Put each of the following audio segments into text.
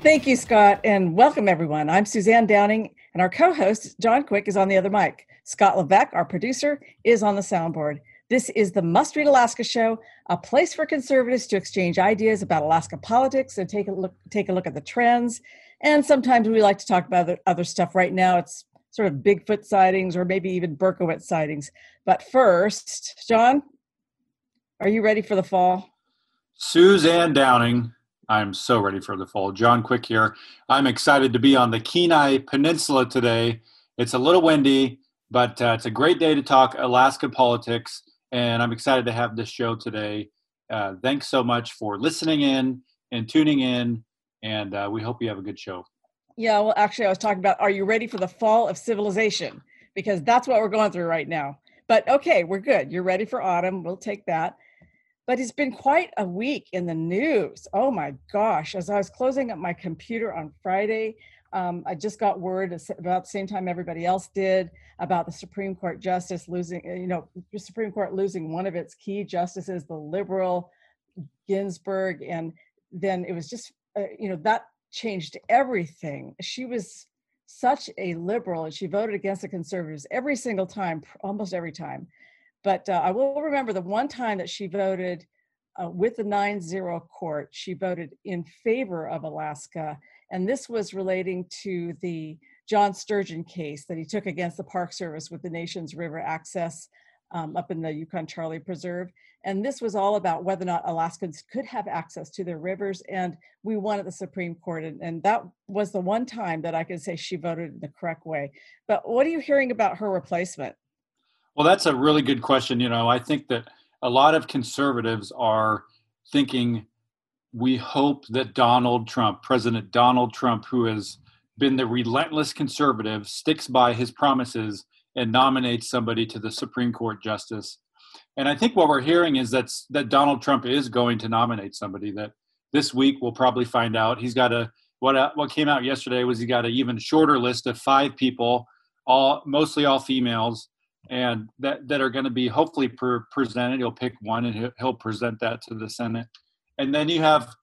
Thank you, Scott, and welcome everyone. I'm Suzanne Downing, and our co host, John Quick, is on the other mic. Scott Levesque, our producer, is on the soundboard. This is the Must Read Alaska show, a place for conservatives to exchange ideas about Alaska politics and take a look, take a look at the trends. And sometimes we like to talk about other, other stuff. Right now, it's sort of Bigfoot sightings or maybe even Berkowitz sightings. But first, John, are you ready for the fall? Suzanne Downing, I'm so ready for the fall. John Quick here. I'm excited to be on the Kenai Peninsula today. It's a little windy, but uh, it's a great day to talk Alaska politics, and I'm excited to have this show today. Uh, thanks so much for listening in and tuning in, and uh, we hope you have a good show. Yeah, well, actually, I was talking about are you ready for the fall of civilization? Because that's what we're going through right now. But okay, we're good. You're ready for autumn. We'll take that but it's been quite a week in the news. Oh my gosh. As I was closing up my computer on Friday, um, I just got word about the same time everybody else did about the Supreme Court justice losing, you know, the Supreme Court losing one of its key justices, the liberal Ginsburg. And then it was just, uh, you know, that changed everything. She was such a liberal and she voted against the conservatives every single time, almost every time. But uh, I will remember the one time that she voted uh, with the 9 0 court, she voted in favor of Alaska. And this was relating to the John Sturgeon case that he took against the Park Service with the nation's river access um, up in the Yukon Charley Preserve. And this was all about whether or not Alaskans could have access to their rivers. And we won at the Supreme Court. And, and that was the one time that I could say she voted in the correct way. But what are you hearing about her replacement? Well, that's a really good question. You know, I think that a lot of conservatives are thinking we hope that Donald Trump, President Donald Trump, who has been the relentless conservative, sticks by his promises and nominates somebody to the Supreme Court justice. And I think what we're hearing is that that Donald Trump is going to nominate somebody. That this week we'll probably find out. He's got a what uh, what came out yesterday was he got an even shorter list of five people, all mostly all females, and that, that are going to be hopefully presented. He'll pick one and he'll, he'll present that to the Senate. And then you have,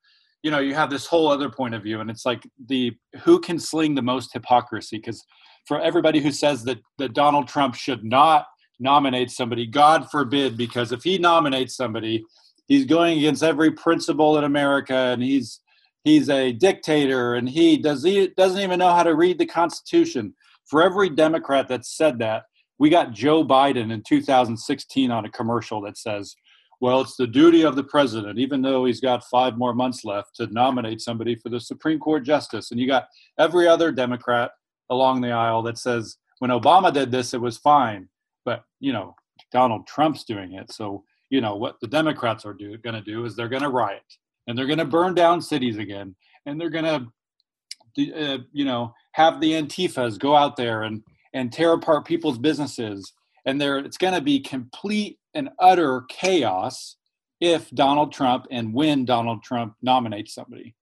you know, you have this whole other point of view, and it's like the who can sling the most hypocrisy? Because for everybody who says that that Donald Trump should not nominate somebody, God forbid, because if he nominates somebody, he's going against every principle in America, and he's he's a dictator, and he does he doesn't even know how to read the Constitution. For every Democrat that said that, we got Joe Biden in 2016 on a commercial that says, well, it's the duty of the president, even though he's got five more months left, to nominate somebody for the Supreme Court justice. And you got every other Democrat along the aisle that says, when Obama did this, it was fine. But, you know, Donald Trump's doing it. So, you know, what the Democrats are going to do is they're going to riot and they're going to burn down cities again. And they're going to, uh, you know, have the Antifas go out there and and tear apart people's businesses and there it's going to be complete and utter chaos if Donald Trump and when Donald Trump nominates somebody.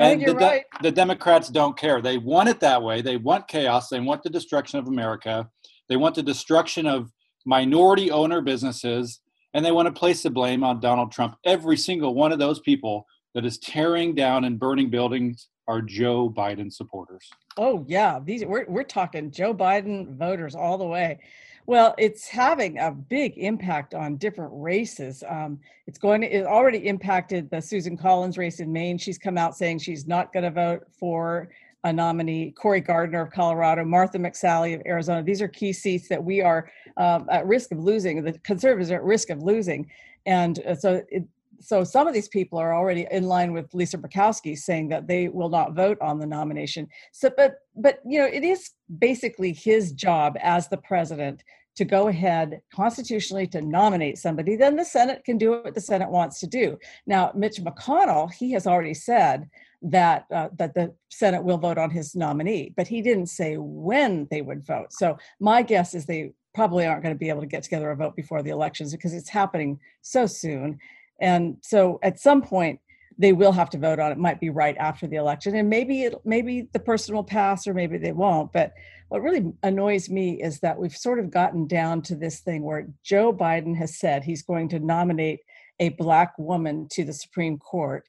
And the, right. the Democrats don't care. They want it that way. They want chaos. They want the destruction of America. They want the destruction of minority owner businesses. And they want to place the blame on Donald Trump. Every single one of those people that is tearing down and burning buildings are Joe Biden supporters. Oh yeah, these we're we're talking Joe Biden voters all the way. Well, it's having a big impact on different races. Um, it's going to it already impacted the Susan Collins race in Maine. She's come out saying she's not going to vote for a nominee, Cory Gardner of Colorado, Martha McSally of Arizona. These are key seats that we are um, at risk of losing. The conservatives are at risk of losing, and uh, so it, so some of these people are already in line with Lisa Murkowski saying that they will not vote on the nomination. So, but but you know, it is basically his job as the president to go ahead constitutionally to nominate somebody, then the Senate can do what the Senate wants to do. Now, Mitch McConnell, he has already said that uh, that the Senate will vote on his nominee, but he didn't say when they would vote. So my guess is they probably aren't going to be able to get together a vote before the elections because it's happening so soon. And so at some point they will have to vote on it. Might be right after the election, and maybe it maybe the person will pass or maybe they won't. But what really annoys me is that we've sort of gotten down to this thing where Joe Biden has said he's going to nominate a black woman to the Supreme Court.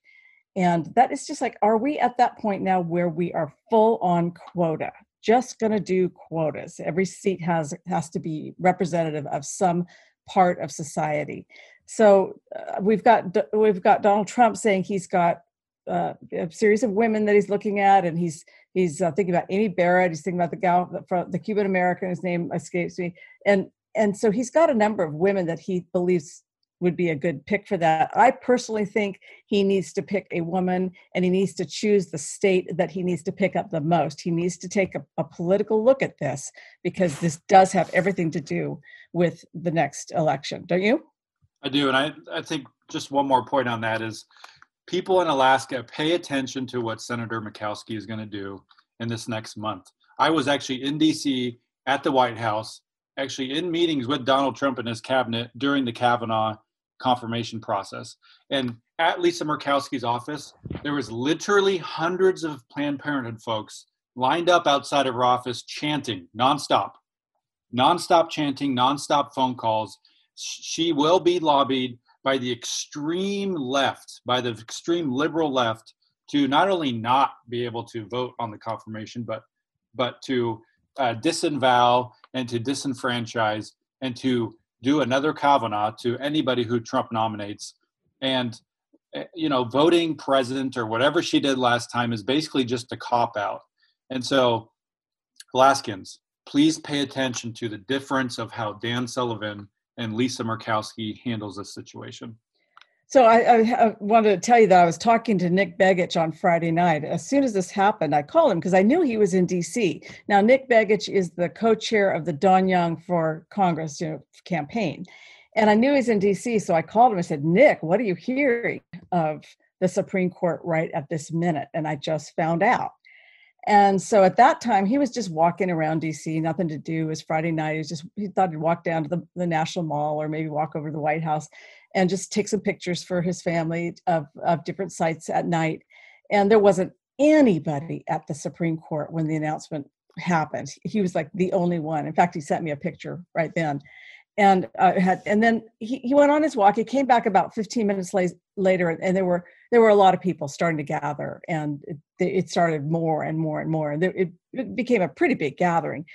And that is just like, are we at that point now where we are full on quota? Just going to do quotas. Every seat has has to be representative of some part of society. So uh, we've got we've got Donald Trump saying he's got uh, a series of women that he's looking at, and he's he's uh, thinking about Amy Barrett. He's thinking about the gal, the, the Cuban American, whose name escapes me, and and so he's got a number of women that he believes would be a good pick for that. I personally think he needs to pick a woman and he needs to choose the state that he needs to pick up the most. He needs to take a, a, political look at this because this does have everything to do with the next election. Don't you? I do. And I, I think just one more point on that is people in Alaska pay attention to what Senator Murkowski is going to do in this next month. I was actually in DC at the White House, actually in meetings with Donald Trump and his cabinet during the Kavanaugh confirmation process. And at Lisa Murkowski's office, there was literally hundreds of Planned Parenthood folks lined up outside of her office chanting nonstop, nonstop chanting, nonstop phone calls. She will be lobbied by the extreme left, by the extreme liberal left, to not only not be able to vote on the confirmation, but but to uh, and to disenfranchise and to do another Kavanaugh to anybody who Trump nominates. And eh, you know, voting president or whatever she did last time is basically just a cop out. And so, Alaskans, please pay attention to the difference of how Dan Sullivan and Lisa Murkowski handles this situation. So I, I, I, wanted to tell you that I was talking to Nick Begich on Friday night. As soon as this happened, I called him because I knew he was in D.C. Now Nick Begich is the co-chair of the Don Young for Congress you know, campaign, and I knew he's in D.C. So I called him and said, "Nick, what are you hearing of the Supreme Court right at this minute?" And I just found out. And so at that time, he was just walking around DC, nothing to do. It was Friday night. He was just he thought he'd walk down to the, the National Mall or maybe walk over to the White House and just take some pictures for his family of, of different sites at night. And there wasn't anybody at the Supreme Court when the announcement happened. He was like the only one. In fact, he sent me a picture right then. And uh, had, and then he, he went on his walk. He came back about 15 minutes late, later, and there were there were a lot of people starting to gather, and it, it started more and more and more, and it, it became a pretty big gathering.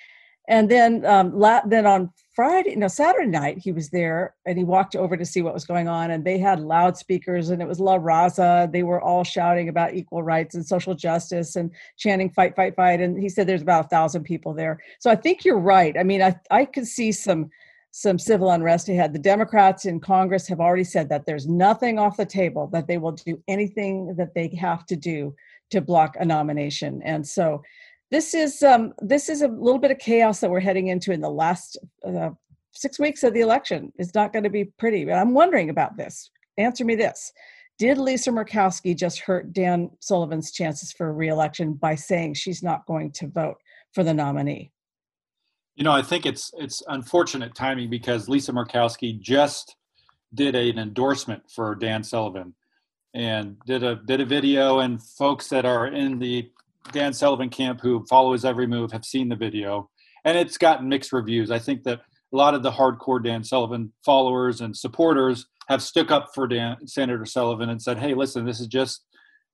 And then, um, la- then on Friday, no Saturday night, he was there, and he walked over to see what was going on. And they had loudspeakers, and it was La Raza. They were all shouting about equal rights and social justice, and chanting "fight, fight, fight." And he said there's about a thousand people there. So I think you're right. I mean, I I could see some some civil unrest ahead. The Democrats in Congress have already said that there's nothing off the table, that they will do anything that they have to do to block a nomination. And so this is um, this is a little bit of chaos that we're heading into in the last uh, six weeks of the election. It's not going to be pretty. But I'm wondering about this. Answer me this. Did Lisa Murkowski just hurt Dan Sullivan's chances for reelection by saying she's not going to vote for the nominee? You know, I think it's it's unfortunate timing because Lisa Murkowski just did a, an endorsement for Dan Sullivan and did a did a video and folks that are in the Dan Sullivan camp who follow his every move have seen the video and it's gotten mixed reviews. I think that a lot of the hardcore Dan Sullivan followers and supporters have stuck up for Dan, Senator Sullivan and said, "Hey, listen, this is just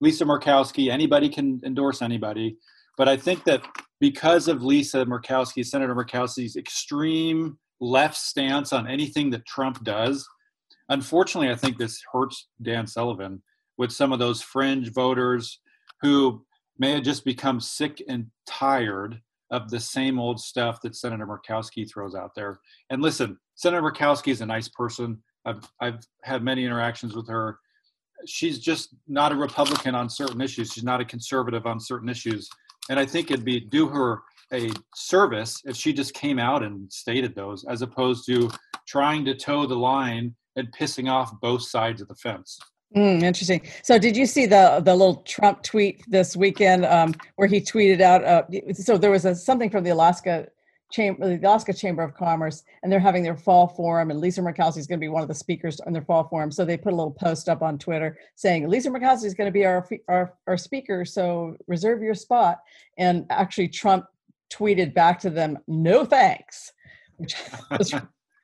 Lisa Murkowski. Anybody can endorse anybody." But I think that because of Lisa Murkowski, Senator Murkowski's extreme left stance on anything that Trump does, unfortunately, I think this hurts Dan Sullivan with some of those fringe voters who may have just become sick and tired of the same old stuff that Senator Murkowski throws out there. And listen, Senator Murkowski is a nice person. I've I've had many interactions with her. She's just not a Republican on certain issues. She's not a conservative on certain issues. And I think it'd be do her a service if she just came out and stated those, as opposed to trying to toe the line and pissing off both sides of the fence. Mm, interesting. So, did you see the the little Trump tweet this weekend um, where he tweeted out? Uh, so there was a, something from the Alaska Chamber, the Alaska Chamber of Commerce, and they're having their fall forum, and Lisa Murkowski is going to be one of the speakers in their fall forum. So they put a little post up on Twitter saying Lisa Murkowski is going to be our, our our speaker, so reserve your spot. And actually, Trump tweeted back to them, "No thanks," which was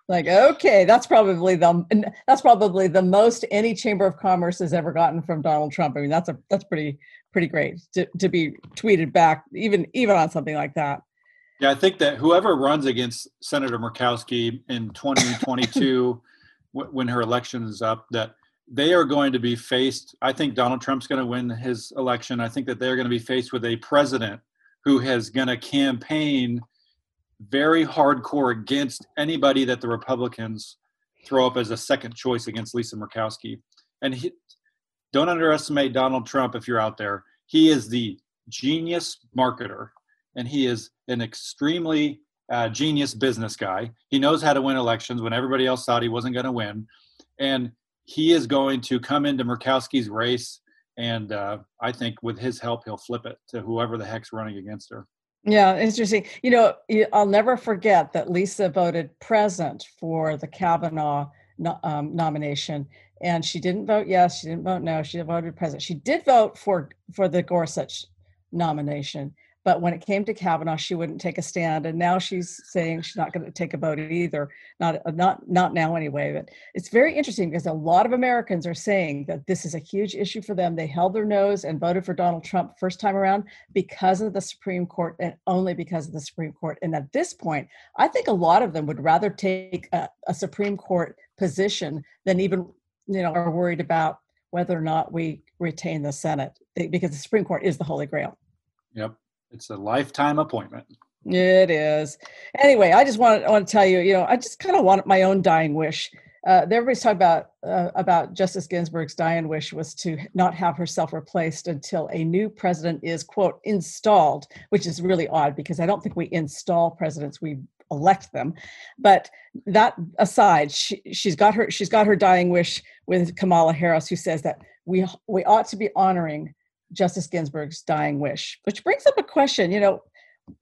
like okay that's probably the that's probably the most any chamber of commerce has ever gotten from donald trump i mean that's a that's pretty pretty great to, to be tweeted back even even on something like that yeah i think that whoever runs against senator murkowski in 2022 when her election is up that they are going to be faced i think donald trump's going to win his election i think that they're going to be faced with a president who has going to campaign very hardcore against anybody that the Republicans throw up as a second choice against Lisa Murkowski. And he, don't underestimate Donald Trump if you're out there. He is the genius marketer, and he is an extremely uh, genius business guy. He knows how to win elections when everybody else thought he wasn't going to win. And he is going to come into Murkowski's race. And uh, I think with his help, he'll flip it to whoever the heck's running against her. Yeah, interesting. You know, I'll never forget that Lisa voted present for the Kavanaugh um, nomination, and she didn't vote yes, she didn't vote no, she voted present. She did vote for for the Gorsuch nomination, but when it came to Kavanaugh, she wouldn't take a stand, and now she's saying she's not going to take a vote either. Not uh, not not now anyway. But it's very interesting because a lot of Americans are saying that this is a huge issue for them. They held their nose and voted for Donald Trump first time around because of the Supreme Court and only because of the Supreme Court. And at this point, I think a lot of them would rather take a, a Supreme Court position than even you know are worried about whether or not we retain the Senate because the Supreme Court is the holy grail. Yep. It's a lifetime appointment. It is. Anyway, I just want to, I want to tell you, you know, I just kind of want my own dying wish. Uh, everybody's talking about uh, about Justice Ginsburg's dying wish was to not have herself replaced until a new president is quote installed, which is really odd because I don't think we install presidents; we elect them. But that aside, she, she's got her she's got her dying wish with Kamala Harris, who says that we we ought to be honoring Justice Ginsburg's dying wish, which brings up a question. You know,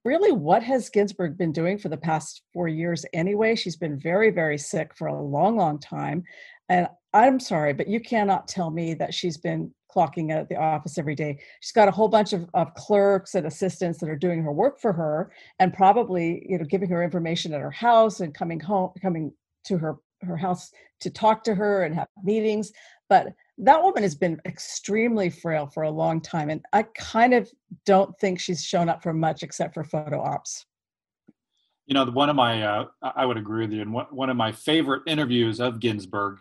really, what has Ginsburg been doing for the past four years anyway? She's been very, very sick for a long, long time. And I'm sorry, but you cannot tell me that she's been clocking at the office every day. She's got a whole bunch of, of clerks and assistants that are doing her work for her and probably, you know, giving her information at her house and coming home, coming to her her house to talk to her and have meetings. But that woman has been extremely frail for a long time and i kind of don't think she's shown up for much except for photo ops. You know one of my uh, i would agree with you and one of my favorite interviews of ginsburg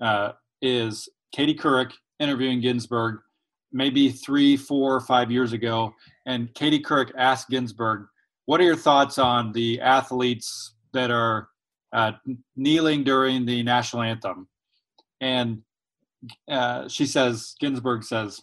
uh, is katie couric interviewing ginsburg maybe three four five years ago and katie couric asked ginsburg what are your thoughts on the athletes that are uh, kneeling during the national anthem? And uh, she says Ginsburg says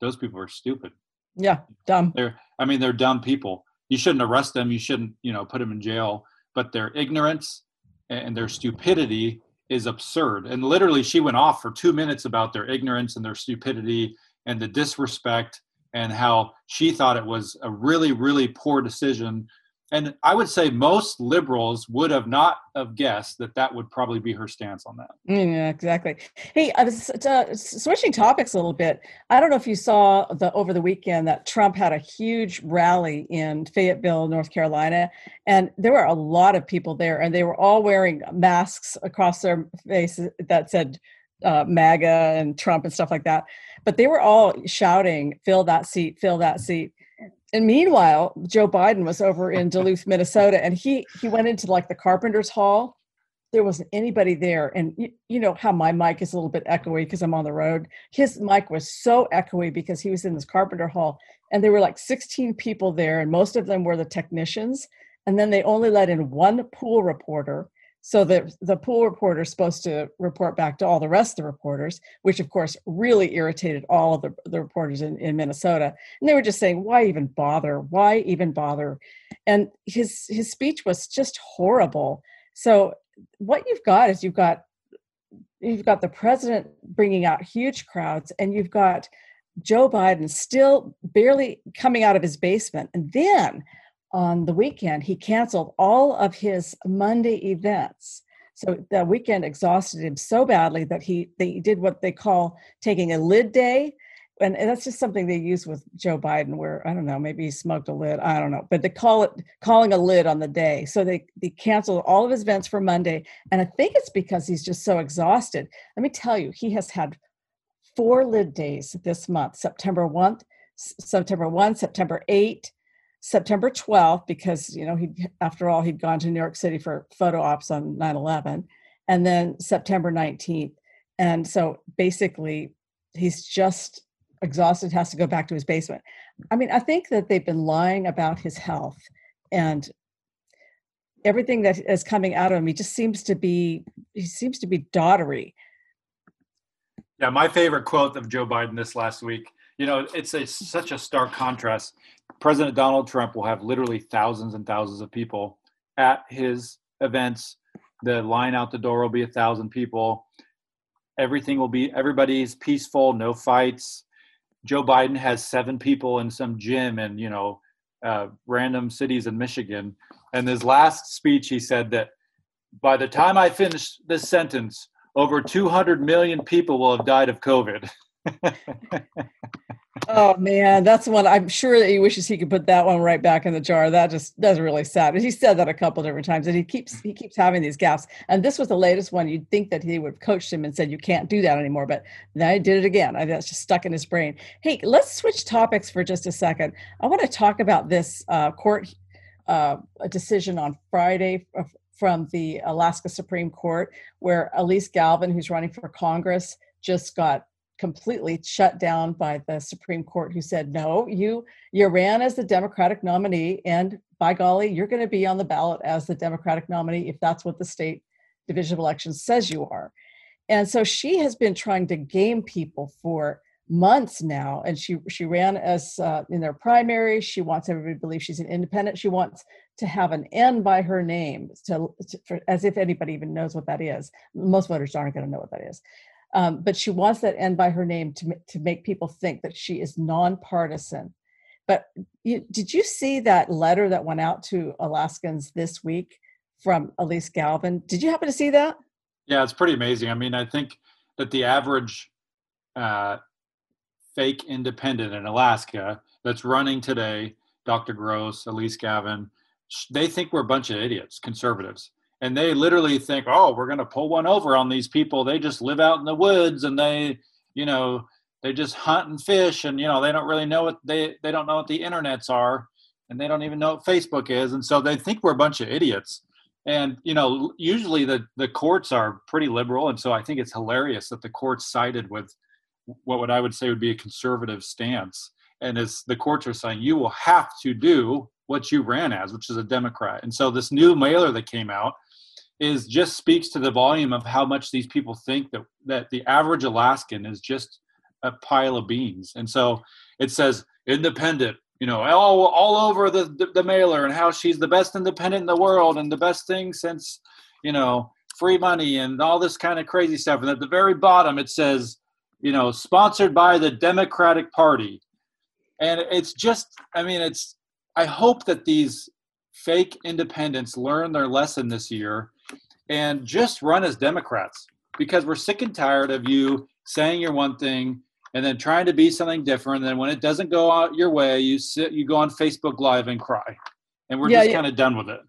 those people are stupid. Yeah, dumb. They're I mean they're dumb people. You shouldn't arrest them. You shouldn't you know put them in jail. But their ignorance and their stupidity is absurd. And literally, she went off for two minutes about their ignorance and their stupidity and the disrespect and how she thought it was a really really poor decision and I would say most liberals would have not have guessed that that would probably be her stance on that. Yeah, exactly. Hey, I was uh, switching topics a little bit. I don't know if you saw the over the weekend that Trump had a huge rally in Fayetteville, North Carolina, and there were a lot of people there, and they were all wearing masks across their faces that said uh, MAGA and Trump and stuff like that. But they were all shouting, "Fill that seat! Fill that seat!" And meanwhile, Joe Biden was over in Duluth, Minnesota, and he he went into like the Carpenter's Hall. There wasn't anybody there, and you, you know how my mic is a little bit echoey because I'm on the road. His mic was so echoey because he was in this Carpenter Hall, and there were like 16 people there, and most of them were the technicians. And then they only let in one pool reporter. So the the pool reporter is supposed to report back to all the rest of the reporters, which of course really irritated all of the, the reporters in, in Minnesota. And they were just saying, why even bother? Why even bother? And his his speech was just horrible. So what you've got is you've got you've got the president bringing out huge crowds, and you've got Joe Biden still barely coming out of his basement, and then on the weekend, he canceled all of his Monday events. So the weekend exhausted him so badly that he they did what they call taking a lid day. And that's just something they use with Joe Biden, where I don't know, maybe he smoked a lid, I don't know, but they call it calling a lid on the day. So they they canceled all of his events for Monday, and I think it's because he's just so exhausted. Let me tell you, he has had four lid days this month: September one, September one, September eight, September 12th, because, you know, he, after all, he'd gone to New York City for photo ops on 9 11, and then September 19th. And so basically, he's just exhausted, has to go back to his basement. I mean, I think that they've been lying about his health and everything that is coming out of him. He just seems to be, he seems to be dottery. Yeah, my favorite quote of Joe Biden this last week you know, it's a, such a stark contrast. President Donald Trump will have literally thousands and thousands of people at his events. The line out the door will be a thousand people. Everything will be, everybody's peaceful, no fights. Joe Biden has seven people in some gym in, you know, uh, random cities in Michigan. And his last speech, he said that by the time I finish this sentence, over 200 million people will have died of COVID. oh man, that's one. I'm sure that he wishes he could put that one right back in the jar. That just that's really sad. He said that a couple different times, and he keeps he keeps having these gaps. And this was the latest one. You'd think that he would have coached him and said you can't do that anymore, but then he did it again. I that's just stuck in his brain. Hey, let's switch topics for just a second. I want to talk about this uh, court uh, decision on Friday from the Alaska Supreme Court, where Alyse Galvin, who's running for Congress, just got completely shut down by the Supreme Court, who said, "No, you you ran as the Democratic nominee, and by golly, you're going to be on the ballot as the Democratic nominee if that's what the state division of elections says you are." And so she has been trying to game people for months now, and she she ran as uh, in their primary. She wants everybody to believe she's an independent. She wants to have an N by her name, to, to for, as if anybody even knows what that is. Most voters aren't going to know what that is. Um, but she wants that end by her name to, to make people think that she is nonpartisan. But you, did you see that letter that went out to Alaskans this week from Alyse Galvin? Did you happen to see that? Yeah, it's pretty amazing. I mean, I think that the average uh, fake independent in Alaska that's running today, Dr. Gross, Alyse Galvin, they think we're a bunch of idiots, conservatives and they literally think, oh, we're going to pull one over on these people. They just live out in the woods and they, you know, they just hunt and fish and you know they don't really know what they they don't know what the internets are and they don't even know what Facebook is and so they think we're a bunch of idiots. And you know, usually the the courts are pretty liberal, and so I think it's hilarious that the courts sided with what would I would say would be a conservative stance. And as the courts are saying, you will have to do what you ran as, which is a Democrat. And so this new mailer that came out is just speaks to the volume of how much these people think that that the average Alaskan is just a pile of beans. And so it says independent, you know, all all over the, the, the mailer and how she's the best independent in the world and the best thing since, you know, free money and all this kind of crazy stuff. And at the very bottom it says, you know, sponsored by the Democratic Party. And it's just I mean it's I hope that these fake independents learn their lesson this year and just run as Democrats because we're sick and tired of you saying you're one thing and then trying to be something different. And then when it doesn't go out your way, you sit, you go on Facebook Live and cry, and we're yeah, just yeah. kind of done with it.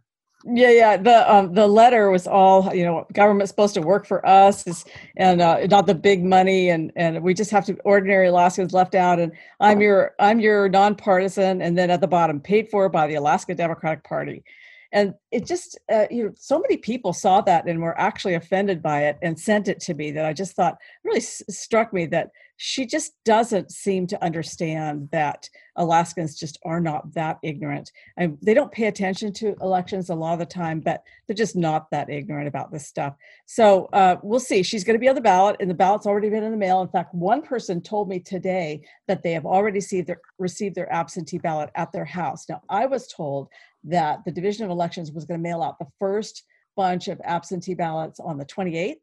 Yeah, yeah. The um, the letter was all you know. Government's supposed to work for us, and uh, not the big money, and and we just have to ordinary Alaskans left out. And I'm your I'm your nonpartisan, and then at the bottom, paid for by the Alaska Democratic Party and it just uh, you know so many people saw that and were actually offended by it and sent it to me that i just thought really s- struck me that she just doesn't seem to understand that Alaskans just are not that ignorant. And they don't pay attention to elections a lot of the time, but they're just not that ignorant about this stuff. So uh, we'll see. She's going to be on the ballot, and the ballot's already been in the mail. In fact, one person told me today that they have already received their, received their absentee ballot at their house. Now, I was told that the Division of Elections was going to mail out the first bunch of absentee ballots on the 28th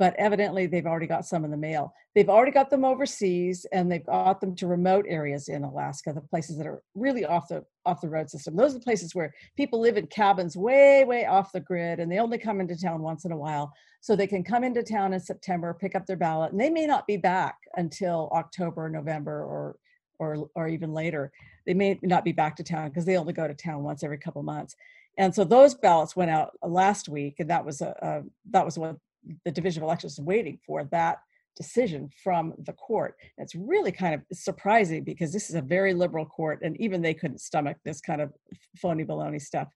but evidently they've already got some in the mail. They've already got them overseas and they've got them to remote areas in Alaska, the places that are really off the off the road system. Those are the places where people live in cabins way, way off the grid and they only come into town once in a while. So they can come into town in September, pick up their ballot, and they may not be back until October, November, or or or even later. They may not be back to town because they only go to town once every couple months. And so those ballots went out last week, and that was a, a that was what the Division of Elections is waiting for that decision from the court. It's really kind of surprising because this is a very liberal court, and even they couldn't stomach this kind of phony baloney stuff.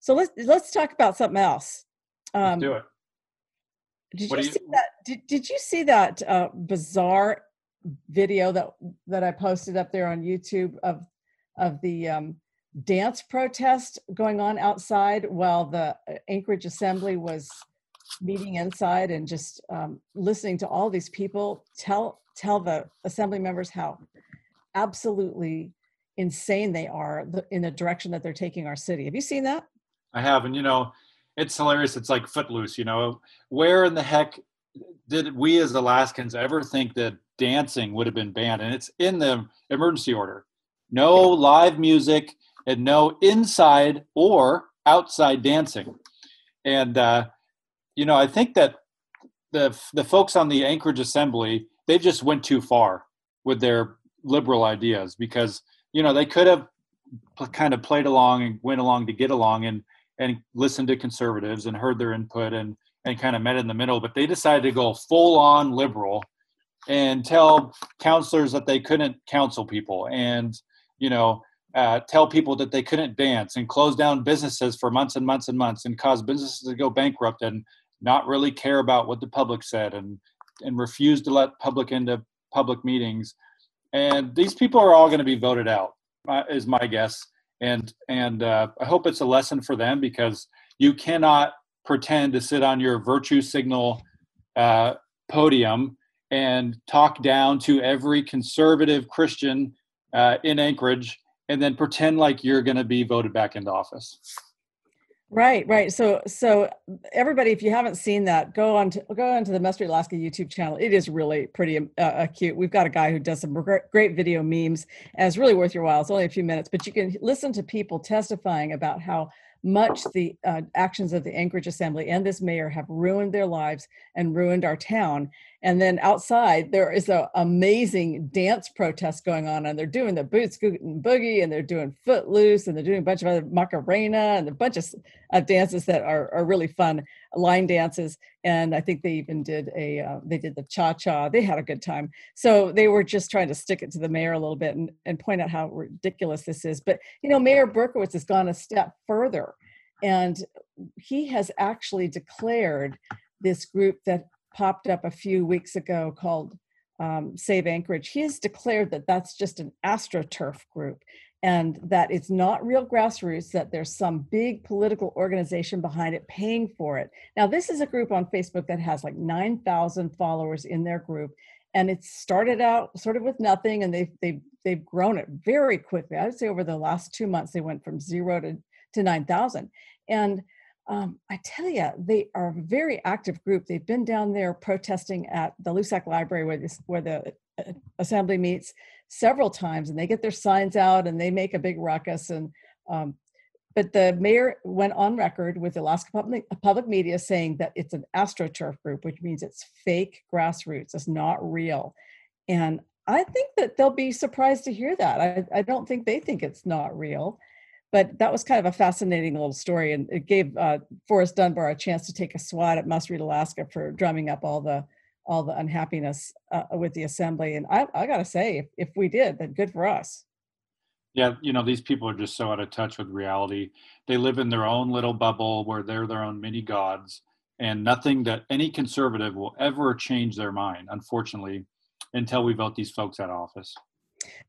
So let's let's talk about something else. Um, let's do it. Did you, you, see that? Did, did you see that uh, bizarre video that that I posted up there on YouTube of of the um, dance protest going on outside while the uh, Anchorage Assembly was meeting inside and just um, listening to all these people tell tell the assembly members how absolutely insane they are in the direction that they're taking our city. Have you seen that? I have, and you know, it's hilarious. It's like footloose. You know, where in the heck did we as Alaskans ever think that dancing would have been banned? And it's in the emergency order. No live music and no inside or outside dancing. And uh, you know, I think that the the folks on the Anchorage Assembly they just went too far with their liberal ideas because you know they could have kind of played along and went along to get along and and listened to conservatives and heard their input and and kind of met in the middle but they decided to go full on liberal and tell counselors that they couldn't counsel people and you know uh, tell people that they couldn't dance and close down businesses for months and months and months and cause businesses to go bankrupt and not really care about what the public said and and refuse to let public into public meetings. And these people are all going to be voted out uh, is my guess. And and uh, i hope it's a lesson for them because you cannot pretend to sit on your virtue signal uh, podium and talk down to every conservative christian uh, in anchorage and then pretend like you're going to be voted back into office Right, right. So, so everybody, if you haven't seen that, go on to go onto the Must Read Alaska YouTube channel. It is really pretty uh, uh, cute. We've got a guy who does some great video memes, and it's really worth your while. It's only a few minutes, but you can listen to people testifying about how much the uh, actions of the Anchorage Assembly and this mayor have ruined their lives and ruined our town. And then outside, there is an amazing dance protest going on, and they're doing the boot scoot and boogie, and they're doing footloose, and they're doing a bunch of other macarena, and a bunch of uh, dances that are, are really fun, line dances. And I think they even did a uh, they did the cha cha. They had a good time. So they were just trying to stick it to the mayor a little bit and, and point out how ridiculous this is. But you know, Mayor Berkowitz has gone a step further, and he has actually declared this group that popped up a few weeks ago called um, Save Anchorage, he has declared that that's just an astroturf group and that it's not real grassroots, that there's some big political organization behind it paying for it. Now, this is a group on Facebook that has like 9,000 followers in their group. And it started out sort of with nothing, and they've, they've, they've grown it very quickly. I would say over the last two months, they went from zero to, to 9,000. And um, I tell you, they are a very active group. They've been down there protesting at the Loussac Library where this where the uh, assembly meets several times, and they get their signs out and they make a big ruckus. And um, but the mayor went on record with Alaska Public, Public Media saying that it's an astroturf group, which means it's fake grassroots. It's not real, and I think that they'll be surprised to hear that. I, I don't think they think it's not real but that was kind of a fascinating little story and it gave uh, forrest dunbar a chance to take a swat at must read alaska for drumming up all the all the unhappiness uh, with the assembly and i, I gotta say if, if we did then good for us yeah you know these people are just so out of touch with reality they live in their own little bubble where they're their own mini gods and nothing that any conservative will ever change their mind unfortunately until we vote these folks out of office.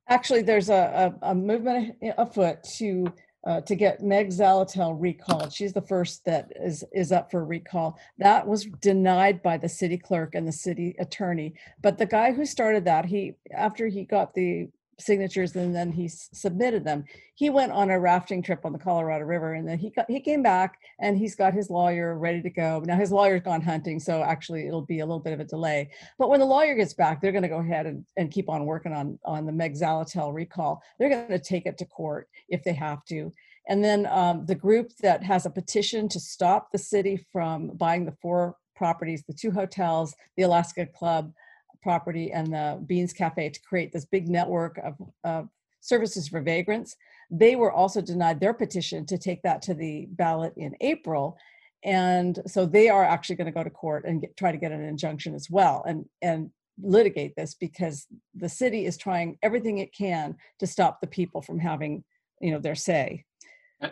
Actually, there's a, a, a movement afoot to uh, to get Meg Zaletel recalled. She's the first that is is up for recall. That was denied by the city clerk and the city attorney. But the guy who started that, he after he got the signatures and then he submitted them. He went on a rafting trip on the colorado river and then he got he came back and he's got his lawyer ready to go. Now his lawyer's gone hunting so actually it'll be a little bit of a delay. But when the lawyer gets back they're going to go ahead and, and keep on working on on the meg zaletel recall. They're going to take it to court if they have to. And then um, the group that has a petition to stop the city from buying the four properties the two hotels the alaska club property and the Beans Cafe to create this big network of, of services for vagrants. They were also denied their petition to take that to the ballot in April. And so they are actually going to go to court and get, try to get an injunction as well and, and litigate this because the city is trying everything it can to stop the people from having you know their say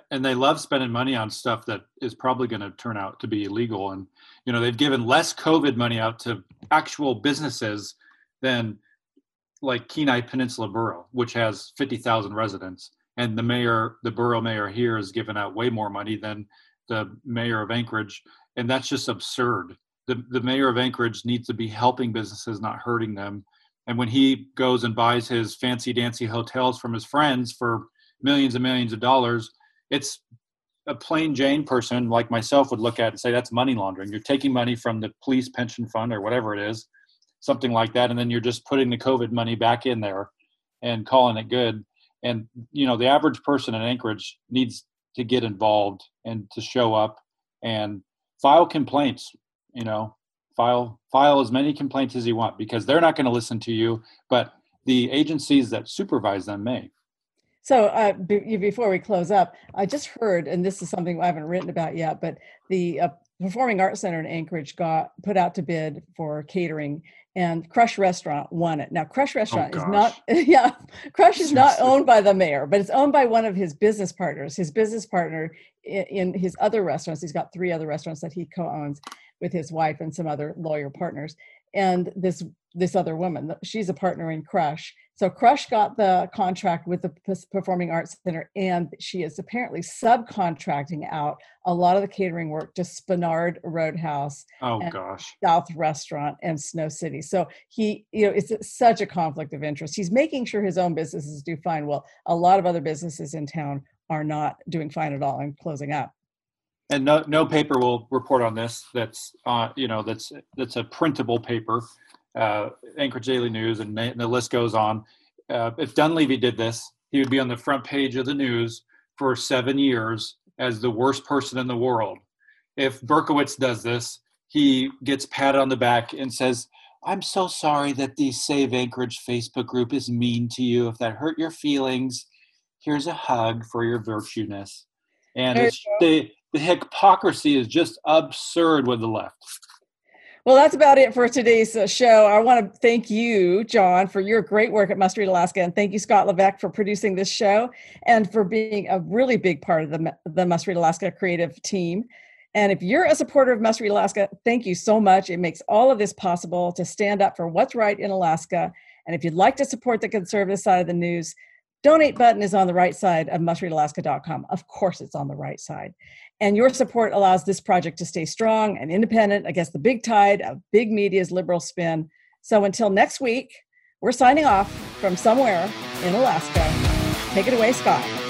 and they love spending money on stuff that is probably going to turn out to be illegal. And you know they've given less covid money out to actual businesses than like kenai peninsula borough which has 50,000 residents. And the mayor the borough mayor here has given out way more money than the mayor of anchorage. And that's just absurd. The, the mayor of anchorage needs to be helping businesses not hurting them. And when he goes and buys his fancy dancy hotels from his friends for millions and millions of dollars it's a plain Jane person like myself would look at and say that's money laundering. You're taking money from the police pension fund or whatever it is, something like that, and then you're just putting the COVID money back in there and calling it good. And you know, the average person in Anchorage needs to get involved and to show up and file complaints. You know, file file as many complaints as you want because they're not going to listen to you, but the agencies that supervise them may. So uh, be, before we close up, I just heard, and this is something I haven't written about yet, but the uh, Performing Arts Center in Anchorage got put out to bid for catering, and Crush Restaurant won it. Now, Crush oh, Restaurant oh, is not, yeah, Crush is not owned by the mayor, but it's owned by one of his business partners. His business partner in, in his other restaurants, he's got three other restaurants that he co-owns with his wife and some other lawyer partners and this this other woman she's a partner in crush. So crush got the contract with the performing arts center and she is apparently subcontracting out a lot of the catering work to Spenard roadhouse oh gosh. South restaurant and snow city. So he you know it's such a conflict of interest. He's making sure his own businesses do fine well a lot of other businesses in town are not doing fine at all and closing up and no no paper will report on this. That's uh, you know that's that's a printable paper. Uh, Anchorage Daily News, and the list goes on. Uh, if Dunleavy did this, he would be on the front page of the news for seven years as the worst person in the world. If Berkowitz does this, he gets patted on the back and says, "I'm so sorry that the Save Anchorage Facebook group is mean to you. If that hurt your feelings, here's a hug for your virtueness." And it's, they the hypocrisy is just absurd with the left. Well, that's about it for today's uh, show. I want to thank you, John, for your great work at Must Read Alaska, and thank you, Scott Levesque, for producing this show and for being a really big part of the, the Must Read Alaska creative team. And if you're a supporter of Must Read Alaska, thank you so much. It makes all of this possible to stand up for what's right in Alaska. And if you'd like to support the conservative side of the news, donate button is on the right side of mustreadalaska.com. Of course, it's on the right side. And your support allows this project to stay strong and independent against the big tide of big media's liberal spin. So until next week, we're signing off from somewhere in Alaska. Take it away, Scott.